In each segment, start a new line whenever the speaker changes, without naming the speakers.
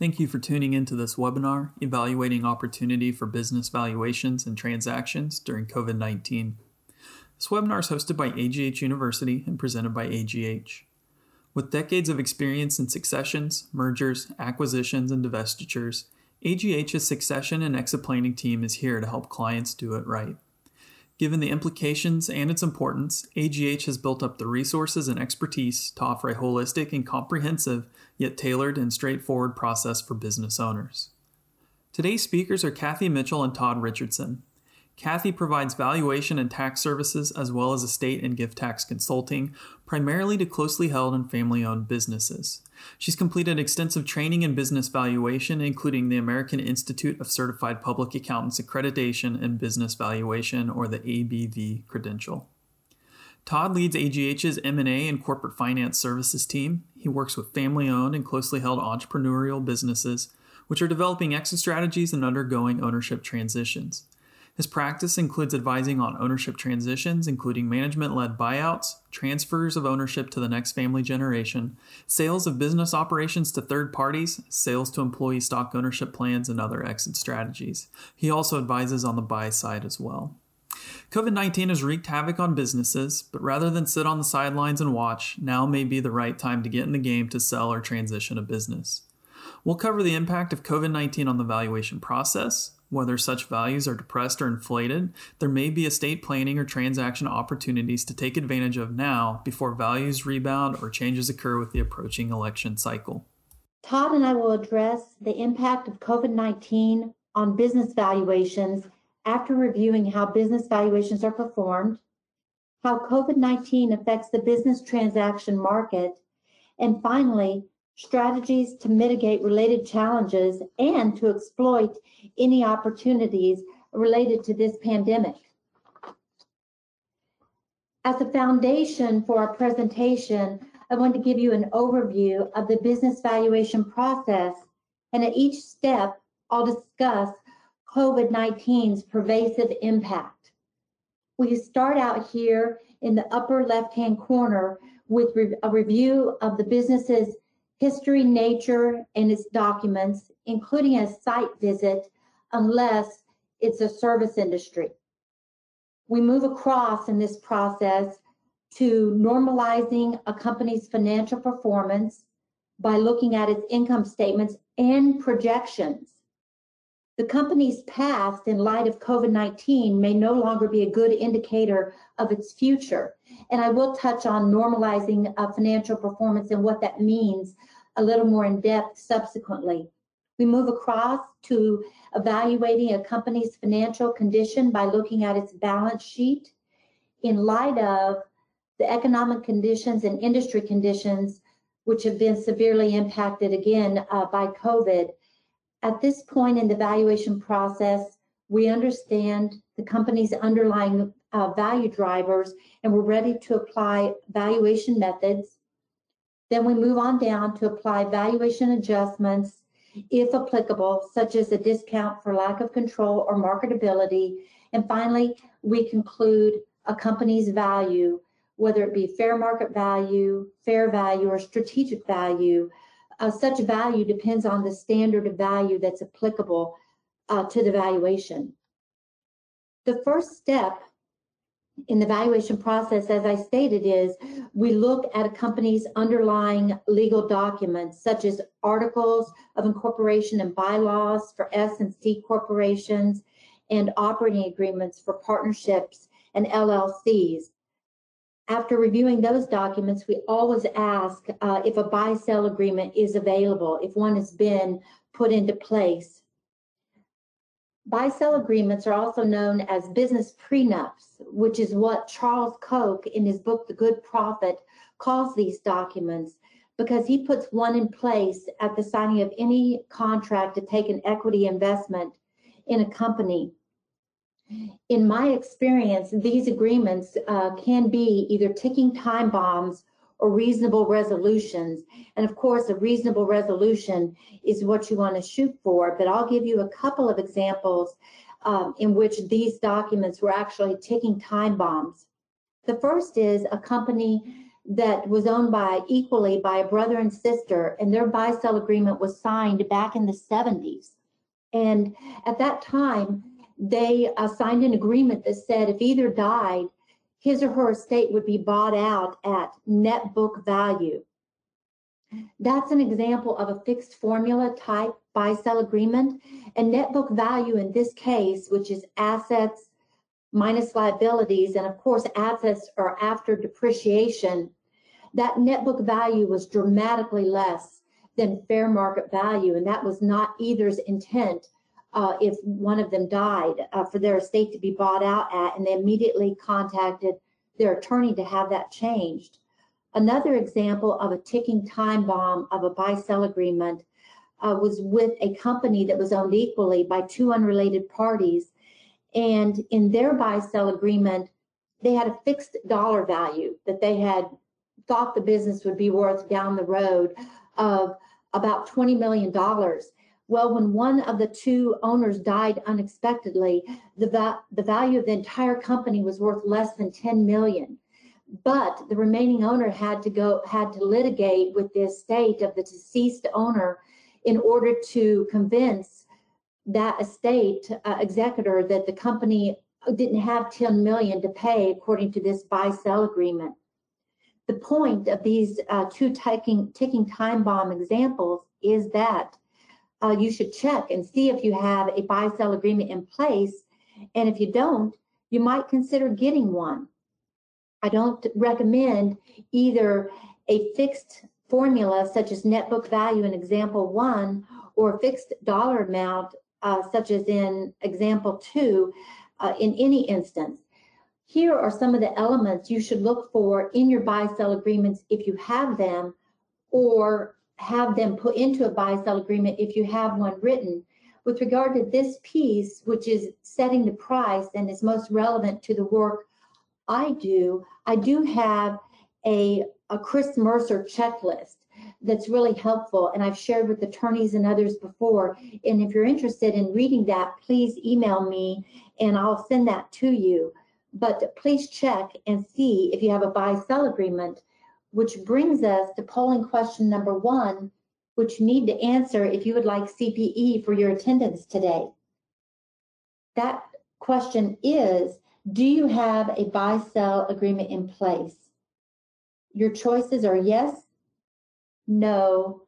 Thank you for tuning into this webinar, Evaluating Opportunity for Business Valuations and Transactions During COVID 19. This webinar is hosted by AGH University and presented by AGH. With decades of experience in successions, mergers, acquisitions, and divestitures, AGH's succession and exit planning team is here to help clients do it right. Given the implications and its importance, AGH has built up the resources and expertise to offer a holistic and comprehensive, yet tailored and straightforward process for business owners. Today's speakers are Kathy Mitchell and Todd Richardson. Kathy provides valuation and tax services as well as estate and gift tax consulting, primarily to closely held and family owned businesses. She's completed extensive training in business valuation, including the American Institute of Certified Public Accountants Accreditation in Business Valuation, or the ABV credential. Todd leads AGH's M&A and corporate finance services team. He works with family-owned and closely held entrepreneurial businesses, which are developing exit strategies and undergoing ownership transitions. His practice includes advising on ownership transitions, including management led buyouts, transfers of ownership to the next family generation, sales of business operations to third parties, sales to employee stock ownership plans, and other exit strategies. He also advises on the buy side as well. COVID 19 has wreaked havoc on businesses, but rather than sit on the sidelines and watch, now may be the right time to get in the game to sell or transition a business. We'll cover the impact of COVID 19 on the valuation process, whether such values are depressed or inflated, there may be estate planning or transaction opportunities to take advantage of now before values rebound or changes occur with the approaching election cycle.
Todd and I will address the impact of COVID 19 on business valuations after reviewing how business valuations are performed, how COVID 19 affects the business transaction market, and finally, strategies to mitigate related challenges and to exploit any opportunities related to this pandemic. As a foundation for our presentation, I want to give you an overview of the business valuation process, and at each step, I'll discuss COVID-19's pervasive impact. We start out here in the upper left-hand corner with a review of the business's history, nature, and its documents, including a site visit, unless it's a service industry. We move across in this process to normalizing a company's financial performance by looking at its income statements and projections. The company's past, in light of COVID 19, may no longer be a good indicator of its future. And I will touch on normalizing uh, financial performance and what that means a little more in depth subsequently. We move across to evaluating a company's financial condition by looking at its balance sheet in light of the economic conditions and industry conditions, which have been severely impacted again uh, by COVID. At this point in the valuation process, we understand the company's underlying uh, value drivers and we're ready to apply valuation methods then we move on down to apply valuation adjustments, if applicable, such as a discount for lack of control or marketability. And finally, we conclude a company's value, whether it be fair market value, fair value, or strategic value. Uh, such value depends on the standard of value that's applicable uh, to the valuation. The first step in the valuation process, as I stated, is we look at a company's underlying legal documents, such as articles of incorporation and bylaws for S and C corporations, and operating agreements for partnerships and LLCs. After reviewing those documents, we always ask uh, if a buy sell agreement is available, if one has been put into place Buy-sell agreements are also known as business prenups, which is what Charles Koch in his book, The Good Profit, calls these documents because he puts one in place at the signing of any contract to take an equity investment in a company. In my experience, these agreements uh, can be either ticking time bombs or reasonable resolutions. And of course, a reasonable resolution is what you want to shoot for. But I'll give you a couple of examples um, in which these documents were actually ticking time bombs. The first is a company that was owned by equally by a brother and sister, and their buy sell agreement was signed back in the 70s. And at that time, they uh, signed an agreement that said if either died, his or her estate would be bought out at net book value. That's an example of a fixed formula type buy sell agreement. And net book value in this case, which is assets minus liabilities, and of course, assets are after depreciation, that net book value was dramatically less than fair market value. And that was not either's intent uh, if one of them died uh, for their estate to be bought out at, and they immediately contacted their attorney to have that changed. Another example of a ticking time bomb of a buy sell agreement uh, was with a company that was owned equally by two unrelated parties. And in their buy sell agreement, they had a fixed dollar value that they had thought the business would be worth down the road of about $20 million. Well, when one of the two owners died unexpectedly, the, va- the value of the entire company was worth less than 10 million. But the remaining owner had to go, had to litigate with the estate of the deceased owner in order to convince that estate uh, executor that the company didn't have 10 million to pay according to this buy sell agreement. The point of these uh, two ticking, ticking time bomb examples is that uh, you should check and see if you have a buy sell agreement in place. And if you don't, you might consider getting one. I don't recommend either a fixed formula such as net book value in example one or a fixed dollar amount uh, such as in example two uh, in any instance. Here are some of the elements you should look for in your buy sell agreements if you have them or have them put into a buy sell agreement if you have one written. With regard to this piece, which is setting the price and is most relevant to the work I do, I do have a, a Chris Mercer checklist that's really helpful and I've shared with attorneys and others before. And if you're interested in reading that, please email me and I'll send that to you. But please check and see if you have a buy sell agreement which brings us to polling question number one, which you need to answer if you would like CPE for your attendance today. That question is, do you have a buy-sell agreement in place? Your choices are yes, no,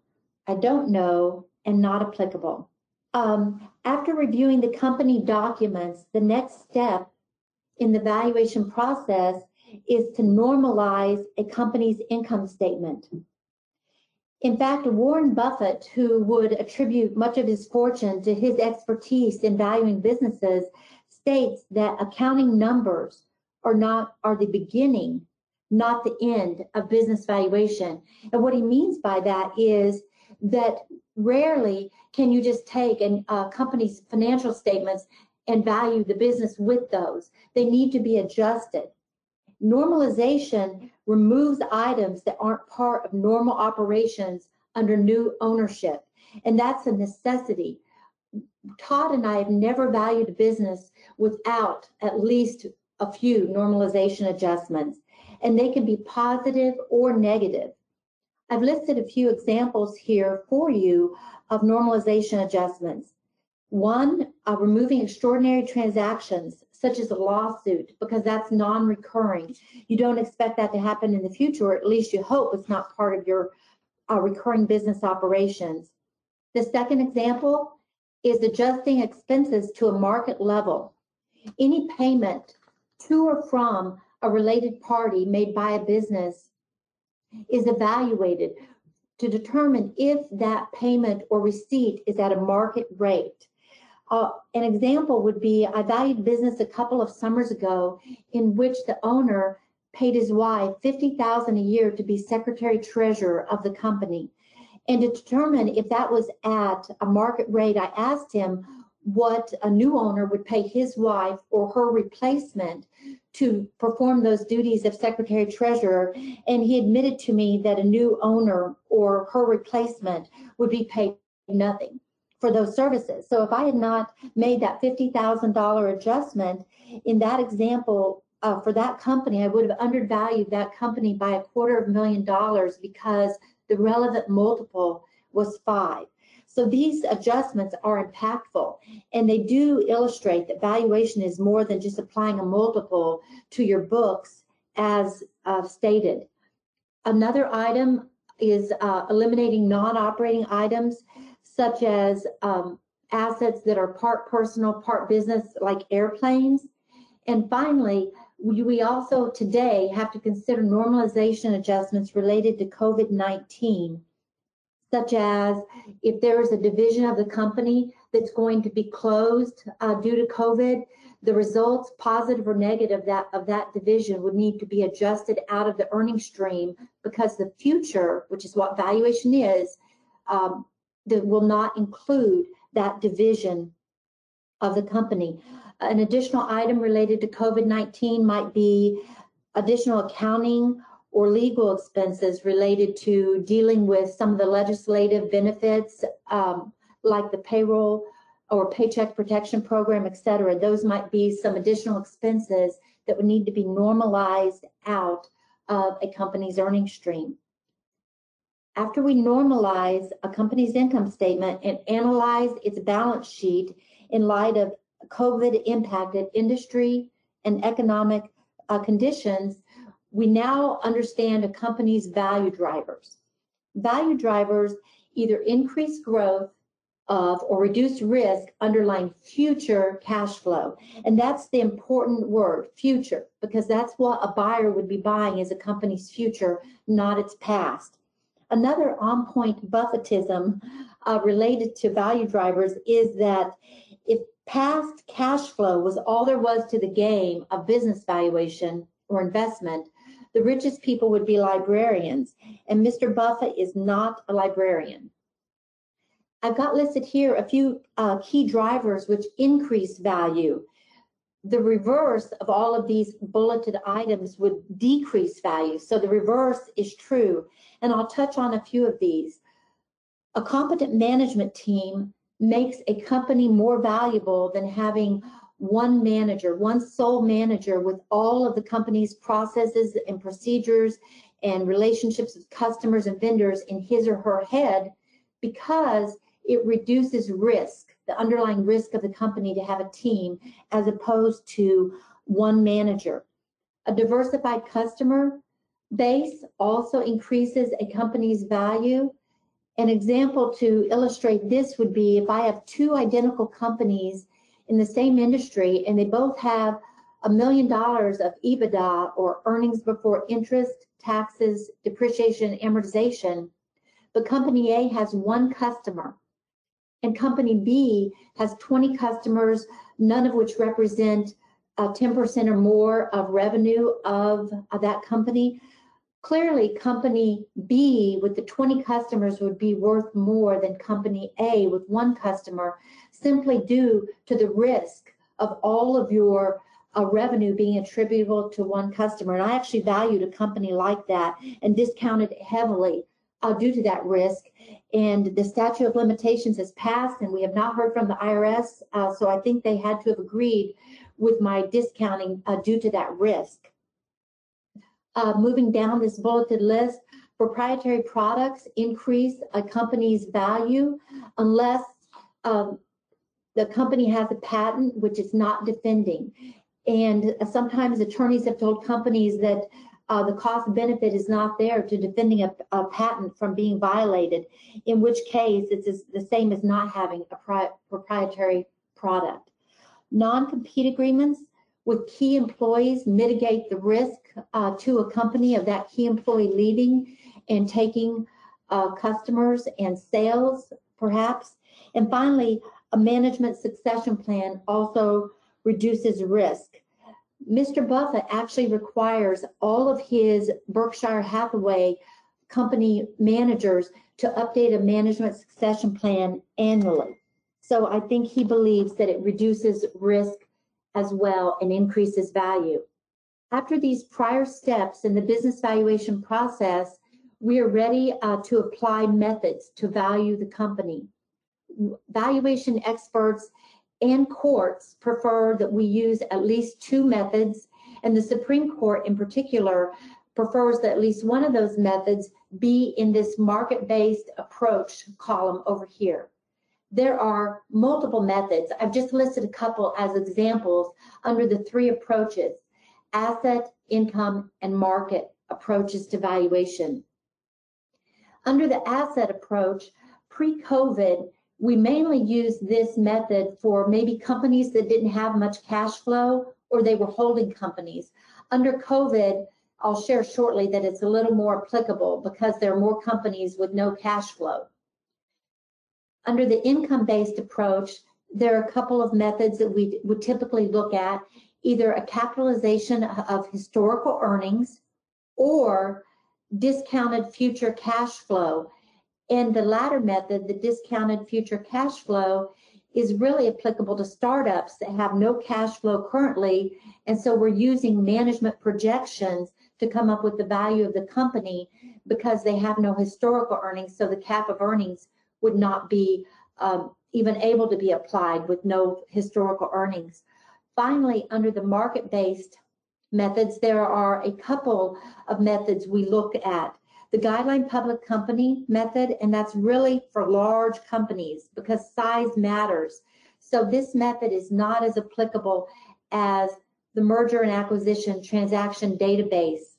I don't know, and not applicable. Um, after reviewing the company documents, the next step in the valuation process is to normalize a company's income statement. In fact, Warren Buffett, who would attribute much of his fortune to his expertise in valuing businesses, states that accounting numbers are not are the beginning, not the end of business valuation. And what he means by that is that rarely can you just take a company's financial statements and value the business with those. They need to be adjusted. Normalization removes items that aren't part of normal operations under new ownership. And that's a necessity. Todd and I have never valued a business without at least a few normalization adjustments, and they can be positive or negative. I've listed a few examples here for you of normalization adjustments. One, uh, removing extraordinary transactions such as a lawsuit, because that's non-recurring. You don't expect that to happen in the future, or at least you hope it's not part of your uh, recurring business operations. The second example is adjusting expenses to a market level. Any payment to or from a related party made by a business is evaluated to determine if that payment or receipt is at a market rate. Uh, an example would be I valued business a couple of summers ago in which the owner paid his wife 50,000 a year to be secretary treasurer of the company. And to determine if that was at a market rate, I asked him what a new owner would pay his wife or her replacement to perform those duties of secretary treasurer. And he admitted to me that a new owner or her replacement would be paid nothing for those services. So if I had not made that $50,000 adjustment in that example uh, for that company, I would have undervalued that company by a quarter of a million dollars because the relevant multiple was five. So these adjustments are impactful and they do illustrate that valuation is more than just applying a multiple to your books as uh, stated. Another item is uh, eliminating non-operating items such as um, assets that are part personal, part business, like airplanes. And finally, we, also today have to consider normalization adjustments related to COVID-19, such as if there is a division of the company that's going to be closed uh, due to COVID, the results, positive or negative, that of that division would need to be adjusted out of the earnings stream because the future, which is what valuation is, um, that will not include that division of the company. An additional item related to COVID-19 might be additional accounting or legal expenses related to dealing with some of the legislative benefits, um, like the payroll or paycheck protection program, et cetera. Those might be some additional expenses that would need to be normalized out of a company's earnings stream. After we normalize a company's income statement and analyze its balance sheet in light of COVID impacted industry and economic uh, conditions, we now understand a company's value drivers. Value drivers either increase growth of or reduce risk underlying future cash flow. And that's the important word, future, because that's what a buyer would be buying is a company's future, not its past. Another on point Buffettism uh, related to value drivers is that if past cash flow was all there was to the game of business valuation or investment, the richest people would be librarians. And Mr. Buffett is not a librarian. I've got listed here a few uh, key drivers which increase value the reverse of all of these bulleted items would decrease value. So the reverse is true. And I'll touch on a few of these. A competent management team makes a company more valuable than having one manager, one sole manager with all of the company's processes and procedures and relationships with customers and vendors in his or her head because it reduces risk the underlying risk of the company to have a team as opposed to one manager. A diversified customer base also increases a company's value. An example to illustrate this would be if I have two identical companies in the same industry and they both have a million dollars of EBITDA or earnings before interest, taxes, depreciation, amortization, but company A has one customer and company B has 20 customers, none of which represent uh, 10% or more of revenue of, of that company. Clearly, company B with the 20 customers would be worth more than company A with one customer simply due to the risk of all of your uh, revenue being attributable to one customer. And I actually valued a company like that and discounted heavily uh, due to that risk. And the statute of limitations has passed, and we have not heard from the IRS. Uh, so I think they had to have agreed with my discounting uh, due to that risk. Uh, moving down this bulleted list, proprietary products increase a company's value unless um, the company has a patent which it's not defending. And sometimes attorneys have told companies that uh, the cost benefit is not there to defending a, a, patent from being violated, in which case it's the same as not having a pri- proprietary product. Non compete agreements with key employees mitigate the risk uh, to a company of that key employee leaving and taking uh, customers and sales, perhaps. And finally, a management succession plan also reduces risk. Mr. Buffett actually requires all of his Berkshire Hathaway company managers to update a management succession plan annually. So I think he believes that it reduces risk as well and increases value. After these prior steps in the business valuation process, we are ready uh, to apply methods to value the company. Valuation experts and courts prefer that we use at least two methods And the Supreme Court in particular prefers that at least one of those methods be in this market-based approach column over here. There are multiple methods. I've just listed a couple as examples under the three approaches, asset, income, and market approaches to valuation. Under the asset approach, pre-COVID, we mainly used this method for maybe companies that didn't have much cash flow or they were holding companies. Under COVID, I'll share shortly that it's a little more applicable because there are more companies with no cash flow. Under the income-based approach, there are a couple of methods that we would typically look at, either a capitalization of historical earnings or discounted future cash flow. And the latter method, the discounted future cash flow, is really applicable to startups that have no cash flow currently. And so we're using management projections to come up with the value of the company because they have no historical earnings. So the cap of earnings would not be um, even able to be applied with no historical earnings. Finally, under the market-based methods, there are a couple of methods we look at. The guideline public company method, and that's really for large companies because size matters. So this method is not as applicable as the merger and acquisition transaction database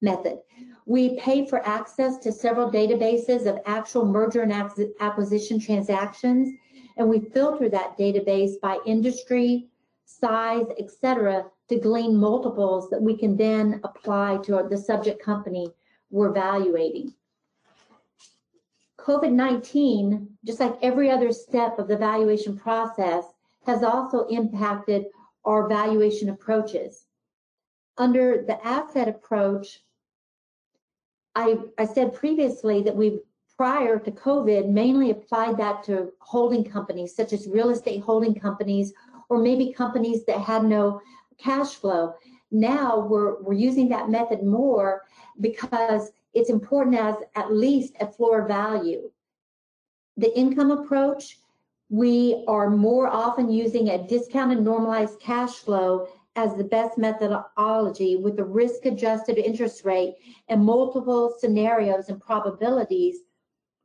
method. We pay for access to several databases of actual merger and acquisition transactions, and we filter that database by industry, size, etc., to glean multiples that we can then apply to the subject company we're evaluating. COVID-19, just like every other step of the valuation process, has also impacted our valuation approaches. Under the asset approach, I, I said previously that we've prior to COVID mainly applied that to holding companies such as real estate holding companies or maybe companies that had no cash flow. Now we're, we're using that method more because it's important as at least a floor value. The income approach, we are more often using a discounted normalized cash flow as the best methodology with a risk adjusted interest rate and multiple scenarios and probabilities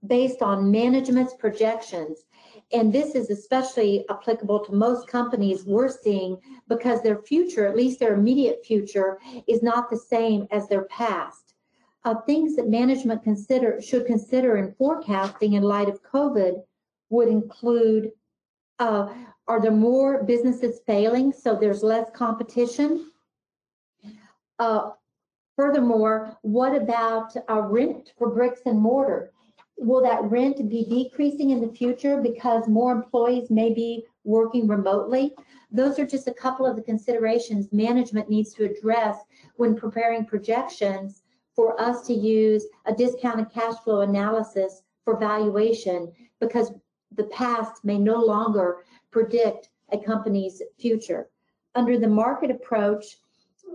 based on management's projections. And this is especially applicable to most companies we're seeing because their future, at least their immediate future, is not the same as their past. Uh, things that management consider should consider in forecasting in light of COVID would include uh, are there more businesses failing so there's less competition? Uh, furthermore, what about uh, rent for bricks and mortar? Will that rent be decreasing in the future because more employees may be working remotely? Those are just a couple of the considerations management needs to address when preparing projections for us to use a discounted cash flow analysis for valuation because the past may no longer predict a company's future. Under the market approach,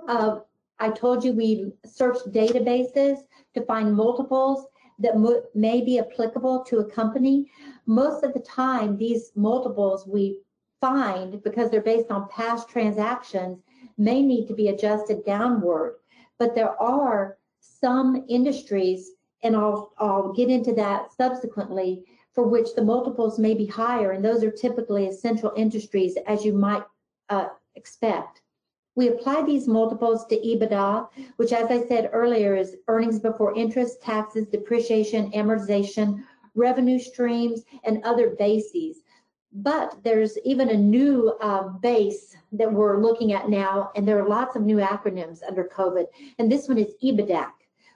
uh, I told you we searched databases to find multiples that may be applicable to a company. Most of the time, these multiples we find, because they're based on past transactions, may need to be adjusted downward. But there are some industries, and I'll, I'll get into that subsequently, for which the multiples may be higher, and those are typically essential industries as you might uh, expect. We apply these multiples to EBITDA, which as I said earlier is earnings before interest, taxes, depreciation, amortization, revenue streams, and other bases. But there's even a new uh, base that we're looking at now, and there are lots of new acronyms under COVID. And this one is EBITDAC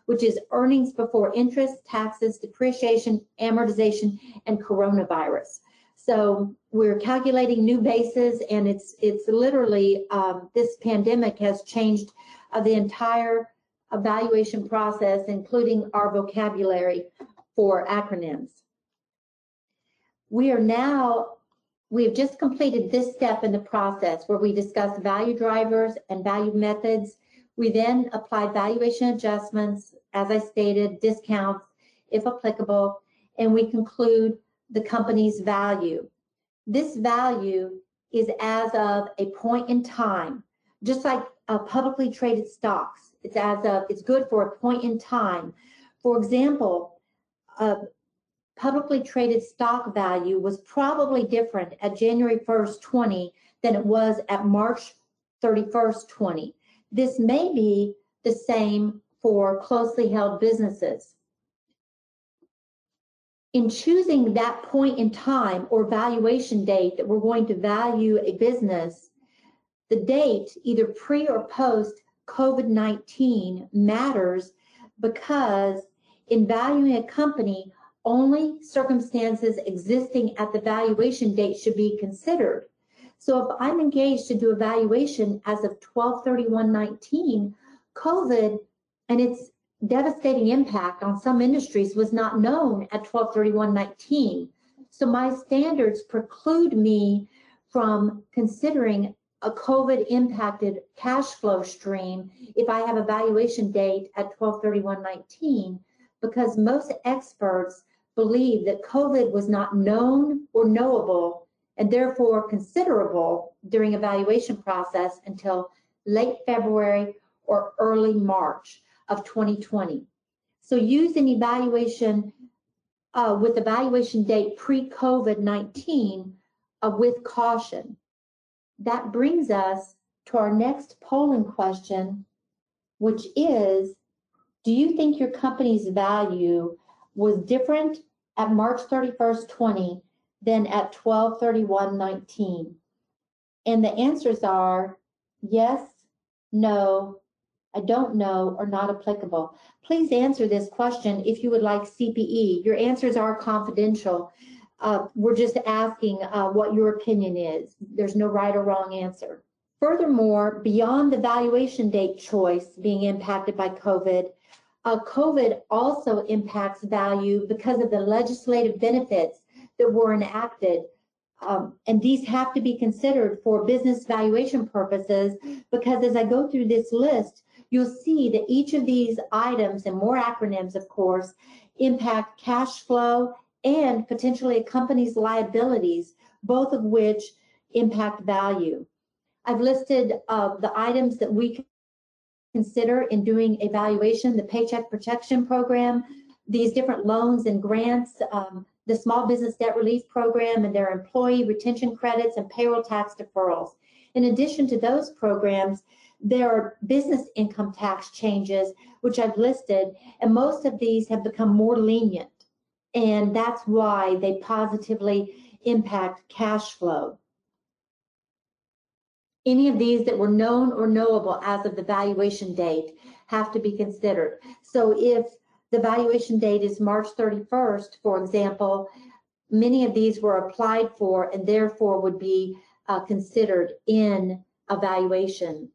which is earnings before interest, taxes, depreciation, amortization, and coronavirus. So we're calculating new bases, and it's it's literally um, this pandemic has changed uh, the entire evaluation process, including our vocabulary for acronyms. We are now we have just completed this step in the process where we discuss value drivers and value methods we then applied valuation adjustments, as I stated, discounts if applicable, and we conclude the company's value. This value is as of a point in time, just like uh, publicly traded stocks. It's as of it's good for a point in time. For example, uh, publicly traded stock value was probably different at January 1st, 20 than it was at March 31st, 20. This may be the same for closely held businesses. In choosing that point in time or valuation date that we're going to value a business, the date, either pre or post COVID 19, matters because in valuing a company, only circumstances existing at the valuation date should be considered. So if I'm engaged to do a valuation as of 123119, COVID and its devastating impact on some industries was not known at 123119. So my standards preclude me from considering a COVID impacted cash flow stream if I have a valuation date at 123119 because most experts believe that COVID was not known or knowable and therefore considerable during evaluation process until late February or early March of 2020. So use an evaluation uh, with evaluation date pre-COVID-19 uh, with caution. That brings us to our next polling question, which is, do you think your company's value was different at March 31st, 20 than at 1231 19? And the answers are yes, no, I don't know, or not applicable. Please answer this question if you would like CPE. Your answers are confidential. Uh, we're just asking uh, what your opinion is. There's no right or wrong answer. Furthermore, beyond the valuation date choice being impacted by COVID, uh, COVID also impacts value because of the legislative benefits that were enacted. Um, and these have to be considered for business valuation purposes because as I go through this list, you'll see that each of these items and more acronyms, of course, impact cash flow and potentially a company's liabilities, both of which impact value. I've listed uh, the items that we consider in doing evaluation, the Paycheck Protection Program, these different loans and grants, um, the Small Business Debt Relief Program and their employee retention credits and payroll tax deferrals. In addition to those programs, there are business income tax changes, which I've listed, and most of these have become more lenient. And that's why they positively impact cash flow any of these that were known or knowable as of the valuation date have to be considered. So if the valuation date is March 31st, for example, many of these were applied for and therefore would be uh, considered in evaluation.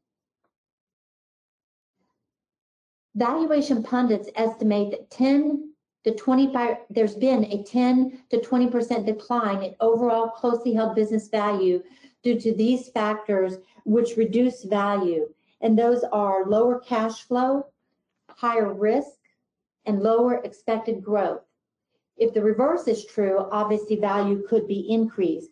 Valuation pundits estimate that 10 to 25, there's been a 10 to 20% decline in overall closely held business value due to these factors which reduce value. And those are lower cash flow, higher risk, and lower expected growth. If the reverse is true, obviously value could be increased.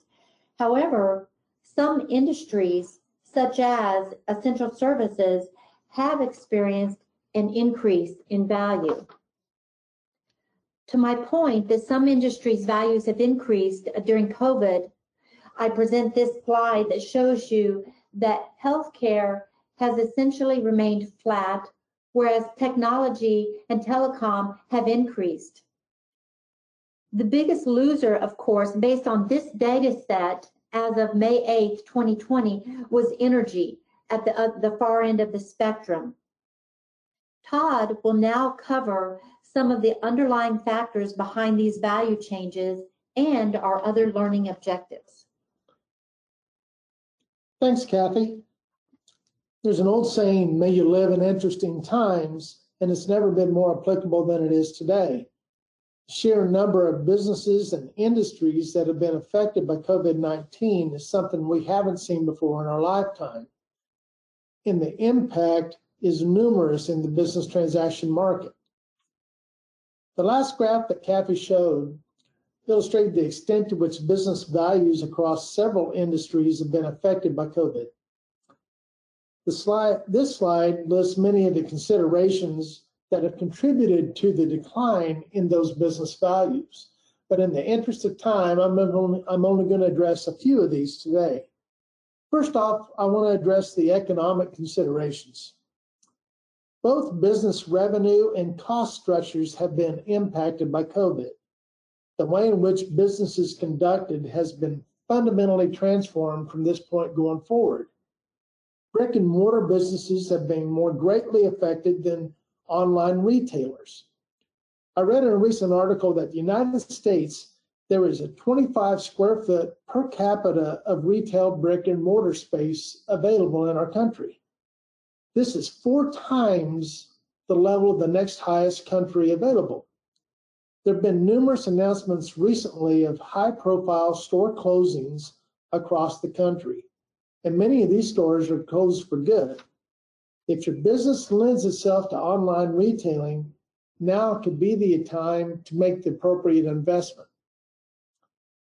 However, some industries, such as essential services, have experienced an increase in value. To my point that some industries' values have increased during COVID, I present this slide that shows you that healthcare has essentially remained flat, whereas technology and telecom have increased. The biggest loser, of course, based on this data set as of May 8, 2020, was energy at the, uh, the far end of the spectrum. Todd will now cover some of the underlying factors behind these value changes and our other learning objectives.
Thanks, Kathy. There's an old saying, may you live in interesting times, and it's never been more applicable than it is today. The sheer number of businesses and industries that have been affected by COVID 19 is something we haven't seen before in our lifetime. And the impact is numerous in the business transaction market. The last graph that Kathy showed illustrated the extent to which business values across several industries have been affected by COVID. Slide, this slide lists many of the considerations that have contributed to the decline in those business values. But in the interest of time, I'm only, I'm only going to address a few of these today. First off, I want to address the economic considerations. Both business revenue and cost structures have been impacted by COVID. The way in which business is conducted has been fundamentally transformed from this point going forward. Brick and mortar businesses have been more greatly affected than online retailers. I read in a recent article that the United States, there is a 25 square foot per capita of retail brick and mortar space available in our country. This is four times the level of the next highest country available. There have been numerous announcements recently of high profile store closings across the country, and many of these stores are closed for good. If your business lends itself to online retailing, now could be the time to make the appropriate investment.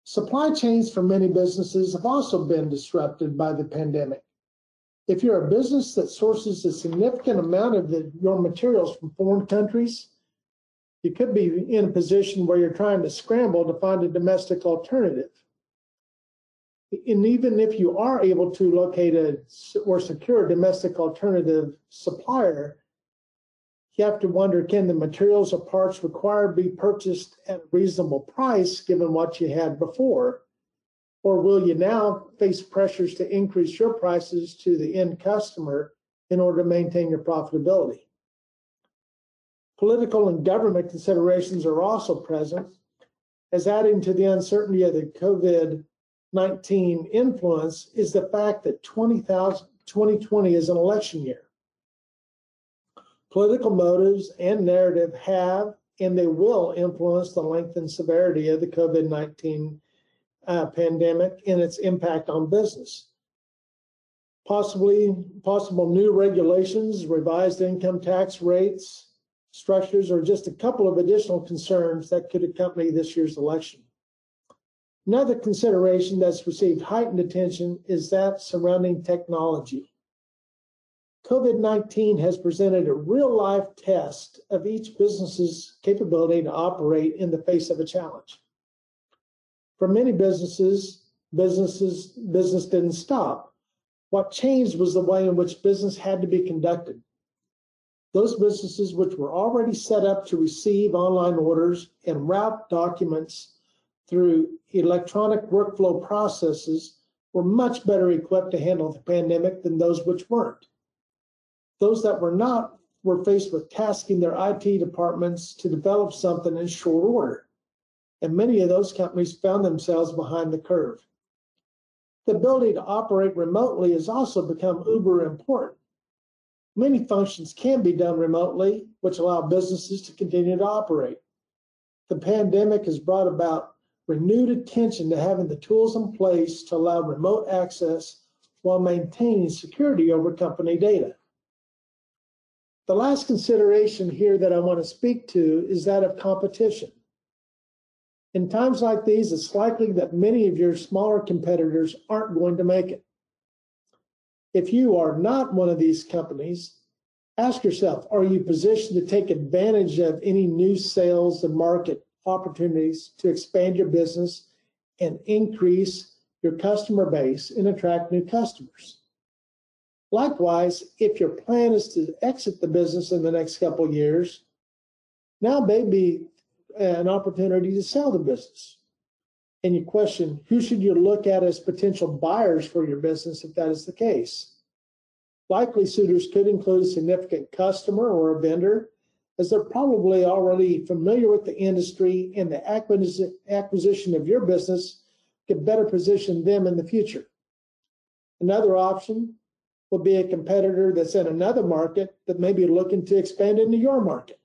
Supply chains for many businesses have also been disrupted by the pandemic. If you're a business that sources a significant amount of the, your materials from foreign countries, you could be in a position where you're trying to scramble to find a domestic alternative. And even if you are able to locate a or secure a domestic alternative supplier, you have to wonder can the materials or parts required be purchased at a reasonable price given what you had before? Or will you now face pressures to increase your prices to the end customer in order to maintain your profitability? Political and government considerations are also present, as adding to the uncertainty of the COVID 19 influence is the fact that 2020 is an election year. Political motives and narrative have and they will influence the length and severity of the COVID 19 uh, pandemic and its impact on business. Possibly, possible new regulations, revised income tax rates, structures, or just a couple of additional concerns that could accompany this year's election. Another consideration that's received heightened attention is that surrounding technology. COVID 19 has presented a real life test of each business's capability to operate in the face of a challenge. For many businesses, businesses business didn't stop. What changed was the way in which business had to be conducted. Those businesses which were already set up to receive online orders and route documents through electronic workflow processes were much better equipped to handle the pandemic than those which weren't. Those that were not were faced with tasking their IT departments to develop something in short order. And many of those companies found themselves behind the curve. The ability to operate remotely has also become uber important. Many functions can be done remotely, which allow businesses to continue to operate. The pandemic has brought about renewed attention to having the tools in place to allow remote access while maintaining security over company data. The last consideration here that I want to speak to is that of competition. In times like these, it's likely that many of your smaller competitors aren't going to make it. If you are not one of these companies, ask yourself are you positioned to take advantage of any new sales and market opportunities to expand your business and increase your customer base and attract new customers? Likewise, if your plan is to exit the business in the next couple years, now may be an opportunity to sell the business. And you question who should you look at as potential buyers for your business if that is the case? Likely suitors could include a significant customer or a vendor, as they're probably already familiar with the industry and the acquisition of your business could better position them in the future. Another option will be a competitor that's in another market that may be looking to expand into your market.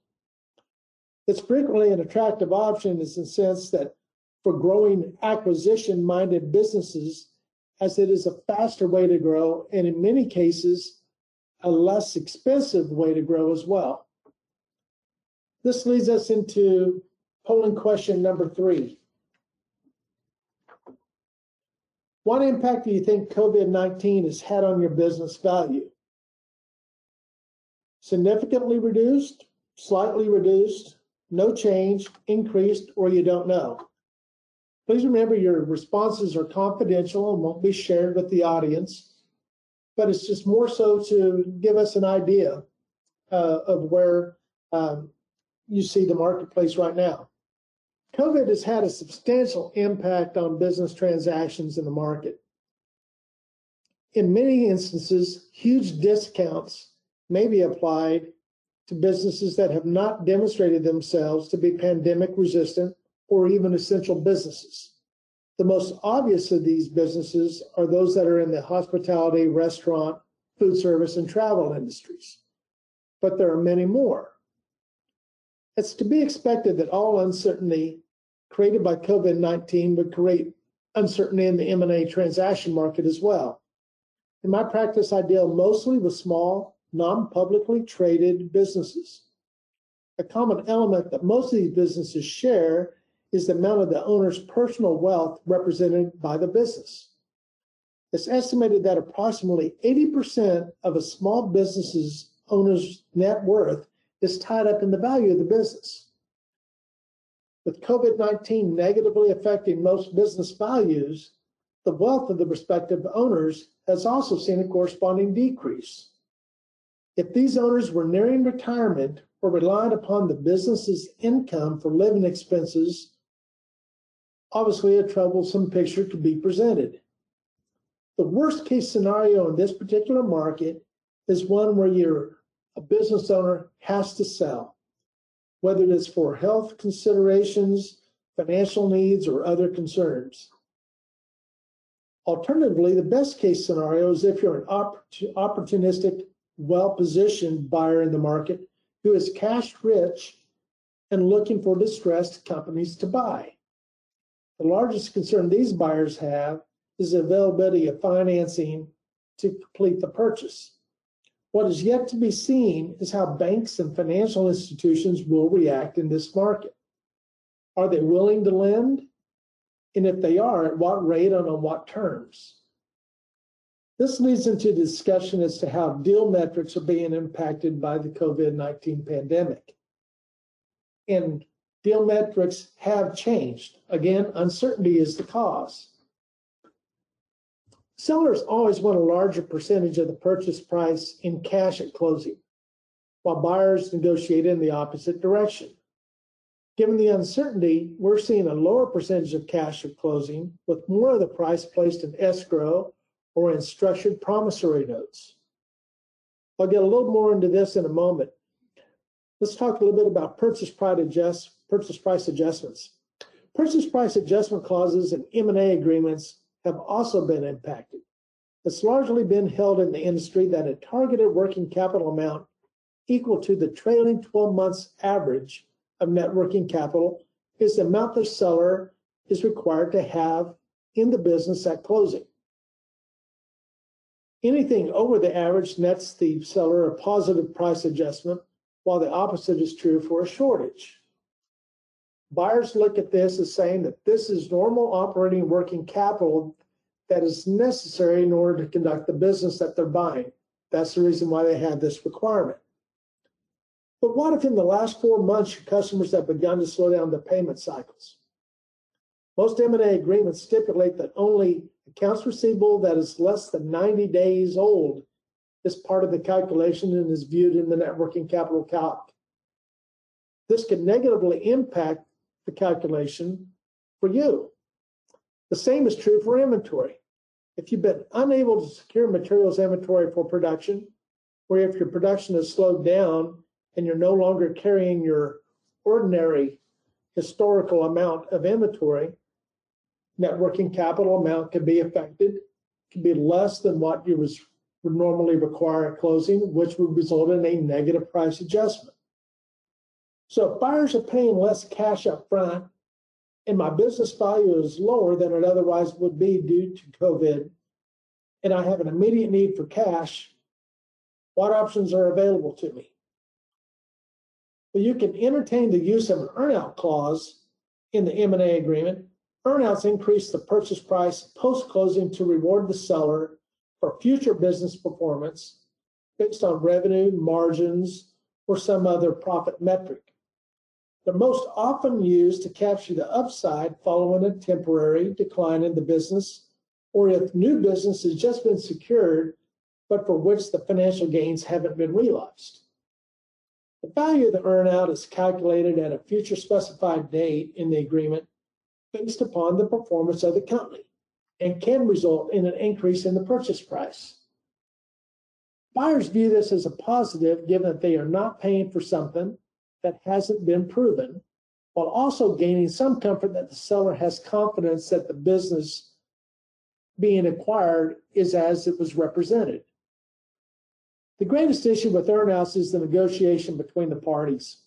It's frequently an attractive option in the sense that for growing acquisition minded businesses, as it is a faster way to grow, and in many cases, a less expensive way to grow as well. This leads us into polling question number three. What impact do you think COVID 19 has had on your business value? significantly reduced, slightly reduced, no change, increased, or you don't know. Please remember your responses are confidential and won't be shared with the audience, but it's just more so to give us an idea uh, of where um, you see the marketplace right now. COVID has had a substantial impact on business transactions in the market. In many instances, huge discounts may be applied to businesses that have not demonstrated themselves to be pandemic resistant or even essential businesses. The most obvious of these businesses are those that are in the hospitality, restaurant, food service, and travel industries. But there are many more. It's to be expected that all uncertainty created by COVID-19 would create uncertainty in the M&A transaction market as well. In my practice, I deal mostly with small, non-publicly traded businesses. A common element that most of these businesses share is the amount of the owner's personal wealth represented by the business. It's estimated that approximately 80% of a small business's owner's net worth is tied up in the value of the business. With COVID 19 negatively affecting most business values, the wealth of the respective owners has also seen a corresponding decrease. If these owners were nearing retirement or relied upon the business's income for living expenses, obviously a troublesome picture could be presented. The worst case scenario in this particular market is one where you're a business owner has to sell, whether it is for health considerations, financial needs, or other concerns. Alternatively, the best case scenario is if you're an opportunistic, well positioned buyer in the market who is cash rich and looking for distressed companies to buy. The largest concern these buyers have is the availability of financing to complete the purchase. What is yet to be seen is how banks and financial institutions will react in this market. Are they willing to lend? And if they are, at what rate and on what terms? This leads into discussion as to how deal metrics are being impacted by the COVID 19 pandemic. And deal metrics have changed. Again, uncertainty is the cause. Sellers always want a larger percentage of the purchase price in cash at closing, while buyers negotiate in the opposite direction. Given the uncertainty, we're seeing a lower percentage of cash at closing, with more of the price placed in escrow or in structured promissory notes. I'll get a little more into this in a moment. Let's talk a little bit about purchase price, adjust, purchase price adjustments. Purchase price adjustment clauses and M&A agreements have also been impacted. It's largely been held in the industry that a targeted working capital amount equal to the trailing 12 months average of net working capital is the amount the seller is required to have in the business at closing. Anything over the average nets the seller a positive price adjustment, while the opposite is true for a shortage. Buyers look at this as saying that this is normal operating working capital that is necessary in order to conduct the business that they're buying. That's the reason why they have this requirement. But what if in the last four months your customers have begun to slow down their payment cycles? Most M&A agreements stipulate that only accounts receivable that is less than 90 days old is part of the calculation and is viewed in the net working capital calc. This can negatively impact the calculation for you. The same is true for inventory. If you've been unable to secure materials inventory for production, or if your production has slowed down and you're no longer carrying your ordinary historical amount of inventory, net working capital amount can be affected, can be less than what you was would normally require at closing, which would result in a negative price adjustment. So if buyers are paying less cash up front and my business value is lower than it otherwise would be due to COVID, and I have an immediate need for cash, what options are available to me? Well, you can entertain the use of an earnout clause in the M&A agreement. Earnouts increase the purchase price post-closing to reward the seller for future business performance based on revenue, margins, or some other profit metric. They're most often used to capture the upside following a temporary decline in the business, or if new business has just been secured, but for which the financial gains haven't been realized. The value of the earnout is calculated at a future specified date in the agreement based upon the performance of the company and can result in an increase in the purchase price. Buyers view this as a positive given that they are not paying for something that hasn't been proven, while also gaining some comfort that the seller has confidence that the business being acquired is as it was represented. The greatest issue with earnouts is the negotiation between the parties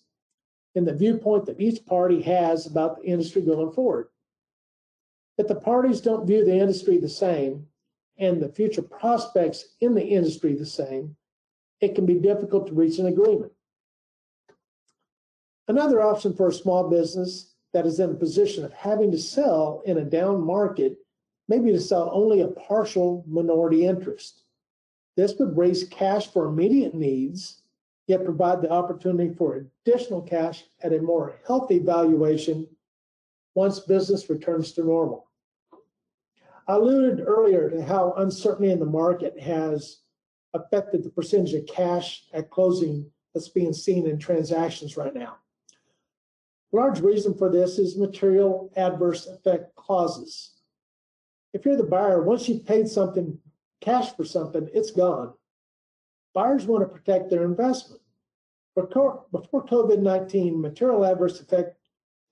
and the viewpoint that each party has about the industry going forward. If the parties don't view the industry the same and the future prospects in the industry the same, it can be difficult to reach an agreement. Another option for a small business that is in a position of having to sell in a down market may be to sell only a partial minority interest. This would raise cash for immediate needs, yet provide the opportunity for additional cash at a more healthy valuation once business returns to normal. I alluded earlier to how uncertainty in the market has affected the percentage of cash at closing that's being seen in transactions right now large reason for this is material adverse effect clauses. If you're the buyer, once you've paid something cash for something, it's gone. Buyers want to protect their investment. Before COVID 19, material adverse effect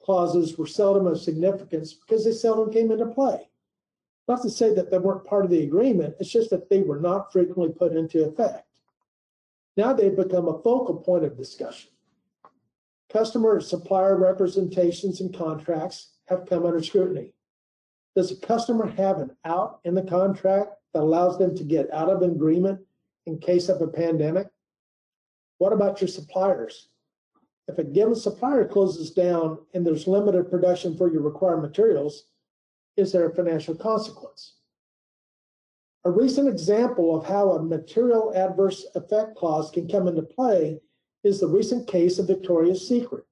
clauses were seldom of significance because they seldom came into play. Not to say that they weren't part of the agreement, it's just that they were not frequently put into effect. Now they've become a focal point of discussion. Customer supplier representations and contracts have come under scrutiny. Does a customer have an out in the contract that allows them to get out of an agreement in case of a pandemic? What about your suppliers? If a given supplier closes down and there's limited production for your required materials, is there a financial consequence? A recent example of how a material adverse effect clause can come into play is the recent case of Victoria's Secret.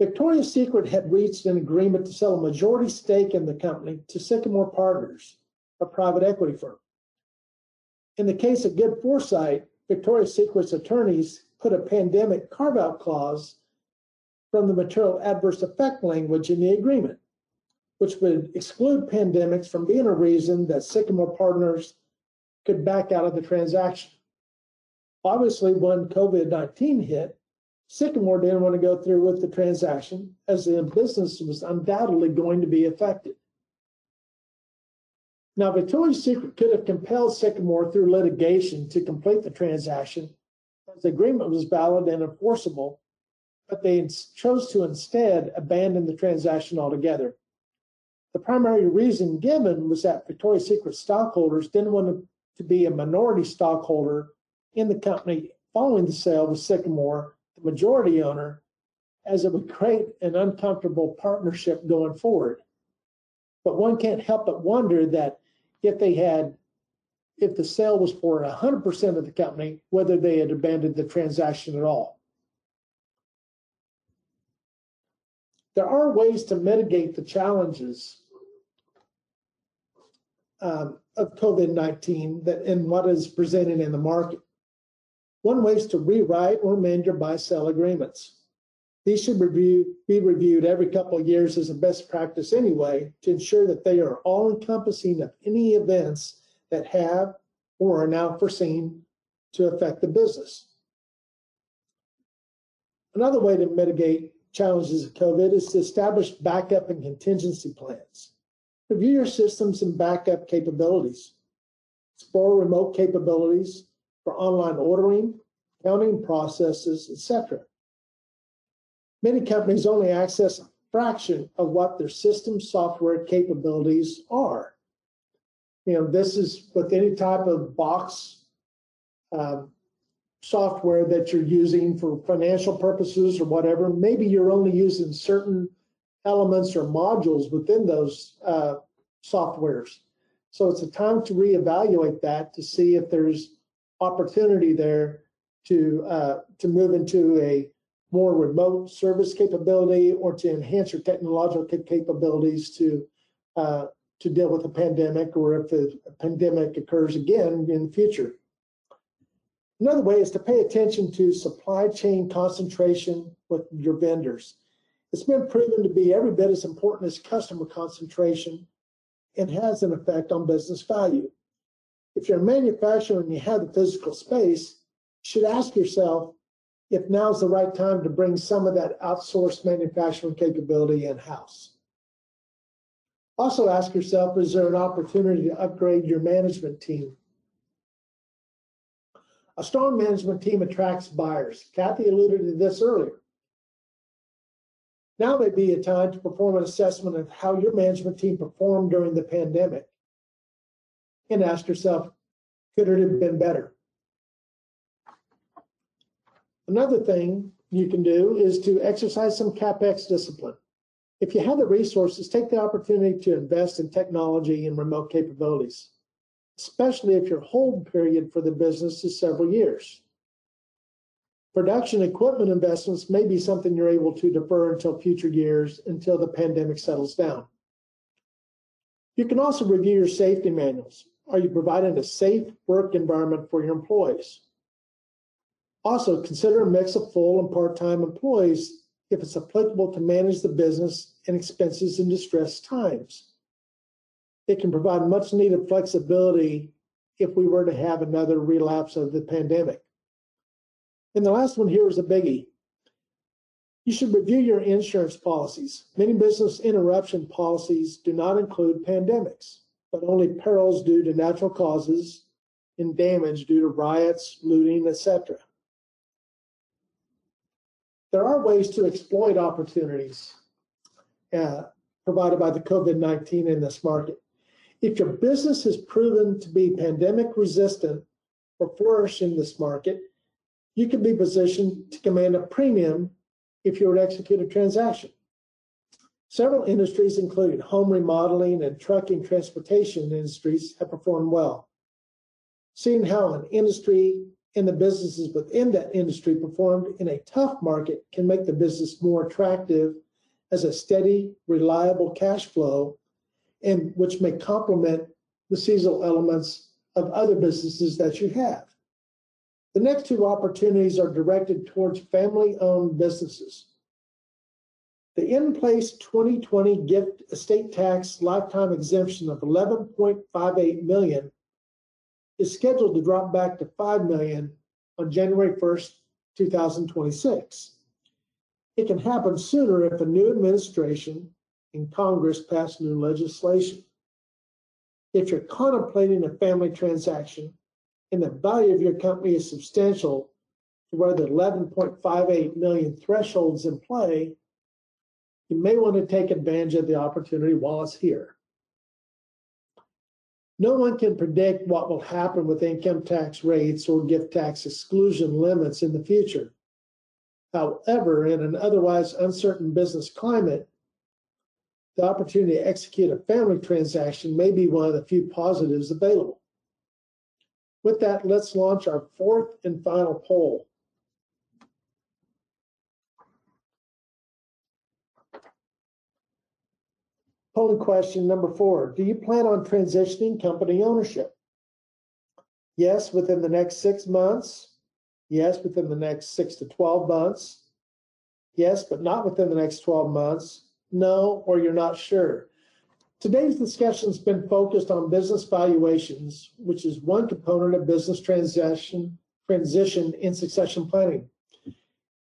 Victoria's Secret had reached an agreement to sell a majority stake in the company to Sycamore Partners, a private equity firm. In the case of Good Foresight, Victoria's Secret's attorneys put a pandemic carve out clause from the material adverse effect language in the agreement, which would exclude pandemics from being a reason that Sycamore Partners could back out of the transaction. Obviously, when COVID 19 hit, Sycamore didn't want to go through with the transaction as the business was undoubtedly going to be affected. Now, Victoria's Secret could have compelled Sycamore through litigation to complete the transaction as the agreement was valid and enforceable, but they chose to instead abandon the transaction altogether. The primary reason given was that Victoria's Secret stockholders didn't want to be a minority stockholder in the company following the sale with Sycamore, the majority owner, as it would create an uncomfortable partnership going forward. But one can't help but wonder that if they had, if the sale was for 100% of the company, whether they had abandoned the transaction at all. There are ways to mitigate the challenges um, of COVID 19 that in what is presented in the market. One way is to rewrite or amend your buy-sell agreements. These should review, be reviewed every couple of years as a best practice anyway to ensure that they are all encompassing of any events that have or are now foreseen to affect the business. Another way to mitigate challenges of COVID is to establish backup and contingency plans. Review your systems and backup capabilities. Explore remote capabilities for online ordering, accounting processes, etc. Many companies only access a fraction of what their system software capabilities are. You know, this is with any type of box um, software that you're using for financial purposes or whatever. Maybe you're only using certain elements or modules within those uh, softwares. So it's a time to reevaluate that to see if there's opportunity there to uh, to move into a more remote service capability or to enhance your technological capabilities to uh, to deal with a pandemic or if a pandemic occurs again in the future. Another way is to pay attention to supply chain concentration with your vendors. It's been proven to be every bit as important as customer concentration and has an effect on business value. If you're a manufacturer and you have the physical space, you should ask yourself if now's the right time to bring some of that outsourced manufacturing capability in-house. Also ask yourself, is there an opportunity to upgrade your management team? A strong management team attracts buyers. Kathy alluded to this earlier. Now may be a time to perform an assessment of how your management team performed during the pandemic and ask yourself, could it have been better? Another thing you can do is to exercise some CapEx discipline. If you have the resources, take the opportunity to invest in technology and remote capabilities especially if your hold period for the business is several years. Production equipment investments may be something you're able to defer until future years until the pandemic settles down. You can also review your safety manuals. Are you providing a safe work environment for your employees? Also, consider a mix of full and part-time employees if it's applicable to manage the business and expenses in distressed times it can provide much needed flexibility if we were to have another relapse of the pandemic. And the last one here is a biggie. You should review your insurance policies. Many business interruption policies do not include pandemics, but only perils due to natural causes and damage due to riots, looting, etc. There are ways to exploit opportunities uh, provided by the COVID 19 in this market. If your business has proven to be pandemic resistant or flourish in this market, you can be positioned to command a premium if you were to execute a transaction. Several industries, including home remodeling and trucking transportation industries, have performed well. Seeing how an industry and the businesses within that industry performed in a tough market can make the business more attractive as a steady, reliable cash flow and which may complement the seasonal elements of other businesses that you have. The next two opportunities are directed towards family-owned businesses. The in-place 2020 gift estate tax lifetime exemption of 11.58 million is scheduled to drop back to 5 million on January 1st, 2026. It can happen sooner if a new administration in Congress pass new legislation. If you're contemplating a family transaction and the value of your company is substantial to where the 11.58 million thresholds in play, you may want to take advantage of the opportunity while it's here. No one can predict what will happen with income tax rates or gift tax exclusion limits in the future. However, in an otherwise uncertain business climate, the opportunity to execute a family transaction may be one of the few positives available. With that, let's launch our fourth and final poll. Polling question number four Do you plan on transitioning company ownership? Yes, within the next six months. Yes, within the next six to 12 months. Yes, but not within the next 12 months no, or you're not sure. Today's discussion has been focused on business valuations, which is one component of business transition, transition in succession planning.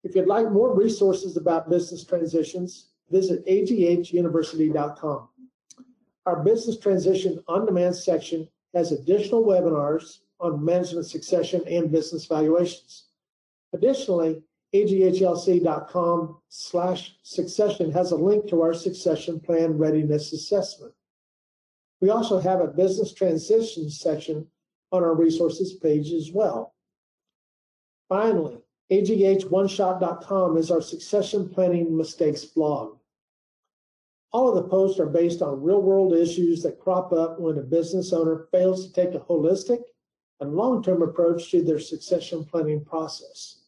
If you'd like more resources about business transitions, visit aghuniversity.com. Our business transition on demand section has additional webinars on management succession and business valuations. Additionally, aghlc.com slash succession has a link to our succession plan readiness assessment. We also have a business transition section on our resources page as well. Finally, aghoneshot.com is our succession planning mistakes blog. All of the posts are based on real world issues that crop up when a business owner fails to take a holistic and long-term approach to their succession planning process.